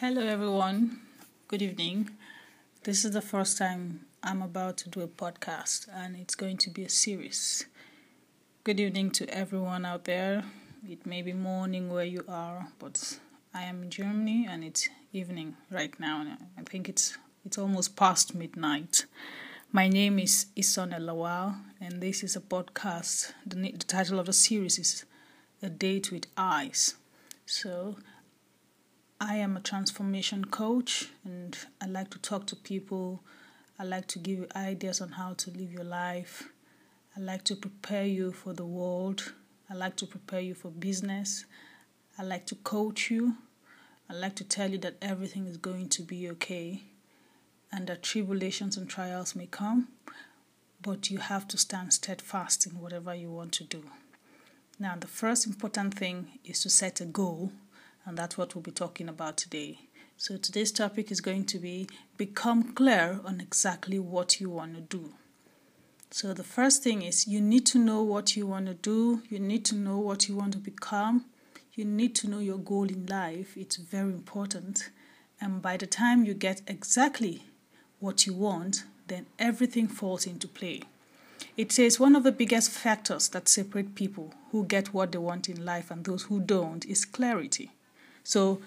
Hello, everyone. Good evening. This is the first time I'm about to do a podcast, and it's going to be a series. Good evening to everyone out there. It may be morning where you are, but I am in Germany, and it's evening right now. I think it's it's almost past midnight. My name is Ison Elawal, and this is a podcast. The, the title of the series is A Date with Eyes. So I am a transformation coach and I like to talk to people. I like to give you ideas on how to live your life. I like to prepare you for the world. I like to prepare you for business. I like to coach you. I like to tell you that everything is going to be okay and that tribulations and trials may come, but you have to stand steadfast in whatever you want to do. Now, the first important thing is to set a goal and that's what we'll be talking about today. So, today's topic is going to be become clear on exactly what you want to do. So, the first thing is you need to know what you want to do, you need to know what you want to become, you need to know your goal in life. It's very important. And by the time you get exactly what you want, then everything falls into play. It says one of the biggest factors that separate people who get what they want in life and those who don't is clarity. So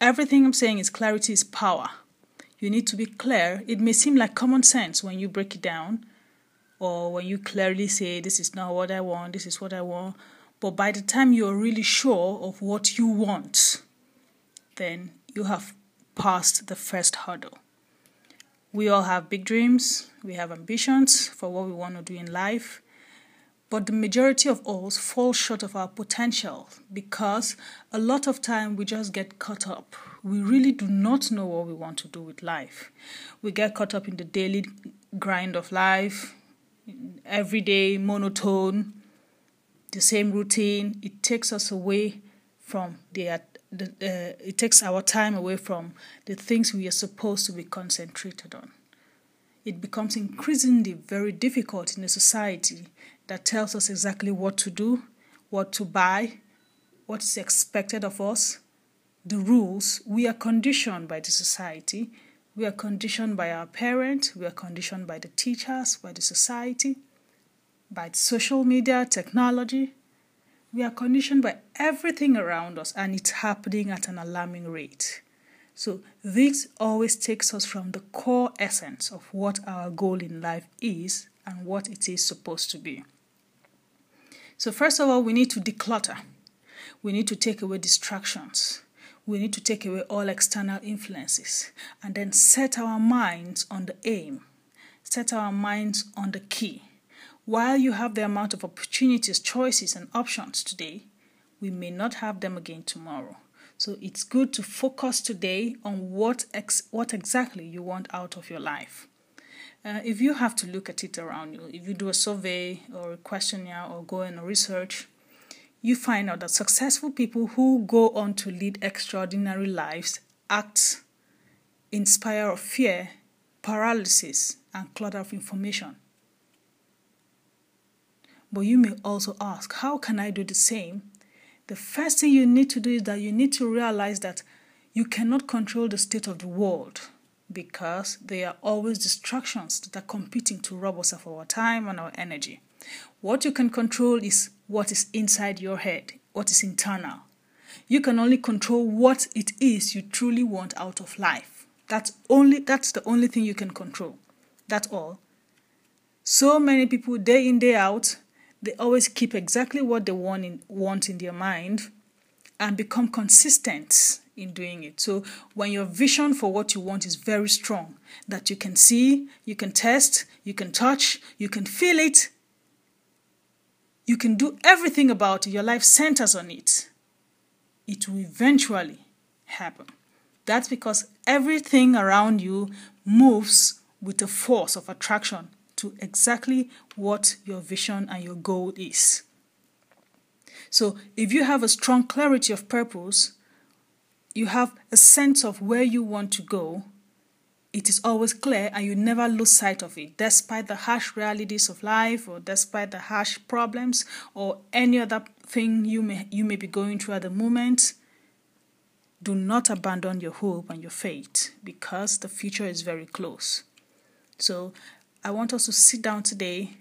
everything I'm saying is clarity is power. You need to be clear. It may seem like common sense when you break it down or when you clearly say, This is not what I want, this is what I want. But by the time you're really sure of what you want, then you have passed the first hurdle. We all have big dreams, we have ambitions for what we want to do in life, but the majority of us fall short of our potential because a lot of time we just get caught up. We really do not know what we want to do with life. We get caught up in the daily grind of life, everyday monotone, the same routine. It takes us away from the, the uh, it takes our time away from the things we are supposed to be concentrated on. It becomes increasingly very difficult in a society that tells us exactly what to do, what to buy, what is expected of us, the rules. We are conditioned by the society, we are conditioned by our parents, we are conditioned by the teachers, by the society, by social media, technology. We are conditioned by everything around us, and it's happening at an alarming rate. So, this always takes us from the core essence of what our goal in life is and what it is supposed to be. So, first of all, we need to declutter. We need to take away distractions. We need to take away all external influences and then set our minds on the aim, set our minds on the key. While you have the amount of opportunities, choices, and options today, we may not have them again tomorrow. So it's good to focus today on what ex- what exactly you want out of your life. Uh, if you have to look at it around you, if you do a survey or a questionnaire or go in a research, you find out that successful people who go on to lead extraordinary lives act inspire of fear, paralysis, and clutter of information. But you may also ask, how can I do the same? The first thing you need to do is that you need to realize that you cannot control the state of the world because there are always distractions that are competing to rob us of our time and our energy. What you can control is what is inside your head, what is internal. You can only control what it is you truly want out of life. That's only that's the only thing you can control. That's all. So many people day in day out, they always keep exactly what they want in, want in their mind and become consistent in doing it. So when your vision for what you want is very strong, that you can see, you can test, you can touch, you can feel it, you can do everything about it, your life centers on it, it will eventually happen. That's because everything around you moves with a force of attraction to exactly what your vision and your goal is. So, if you have a strong clarity of purpose, you have a sense of where you want to go, it is always clear and you never lose sight of it, despite the harsh realities of life or despite the harsh problems or any other thing you may, you may be going through at the moment. do not abandon your hope and your faith because the future is very close. So, I want us to sit down today,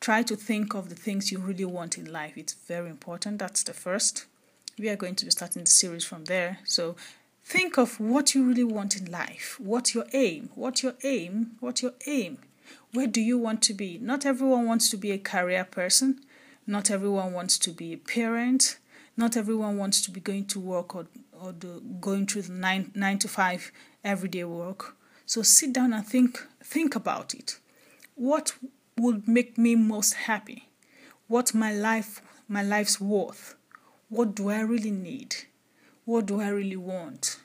try to think of the things you really want in life. It's very important. That's the first. We are going to be starting the series from there. So, think of what you really want in life. What's your aim? What's your aim? What's your aim? Where do you want to be? Not everyone wants to be a career person. Not everyone wants to be a parent. Not everyone wants to be going to work or, or the, going through the nine, nine to five everyday work. So sit down and think think about it. What would make me most happy? What my life my life's worth? What do I really need? What do I really want?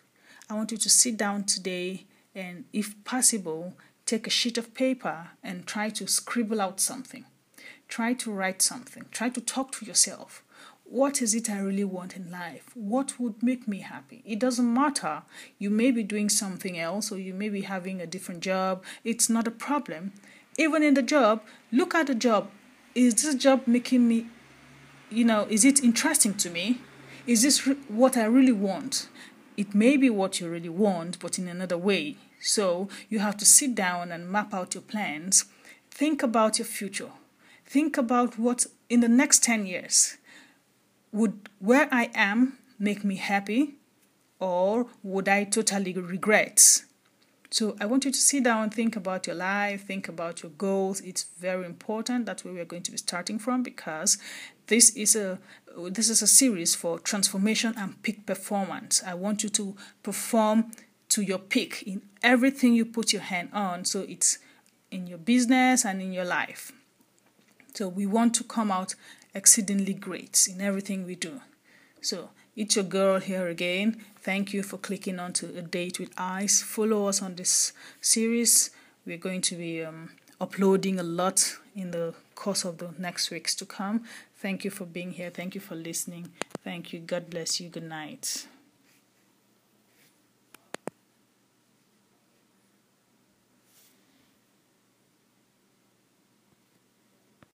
I want you to sit down today and if possible take a sheet of paper and try to scribble out something. Try to write something. Try to talk to yourself. What is it I really want in life? What would make me happy? It doesn't matter. You may be doing something else or you may be having a different job. It's not a problem. Even in the job, look at the job. Is this job making me, you know, is it interesting to me? Is this re- what I really want? It may be what you really want, but in another way. So you have to sit down and map out your plans. Think about your future Think about what in the next 10 years would where I am make me happy or would I totally regret? So I want you to sit down think about your life, think about your goals. It's very important. That's where we're going to be starting from because this is a this is a series for transformation and peak performance. I want you to perform to your peak in everything you put your hand on. So it's in your business and in your life. So we want to come out exceedingly great in everything we do. So it's your girl here again. Thank you for clicking on to A Date with Ice. Follow us on this series. We're going to be um, uploading a lot in the course of the next weeks to come. Thank you for being here. Thank you for listening. Thank you. God bless you. Good night.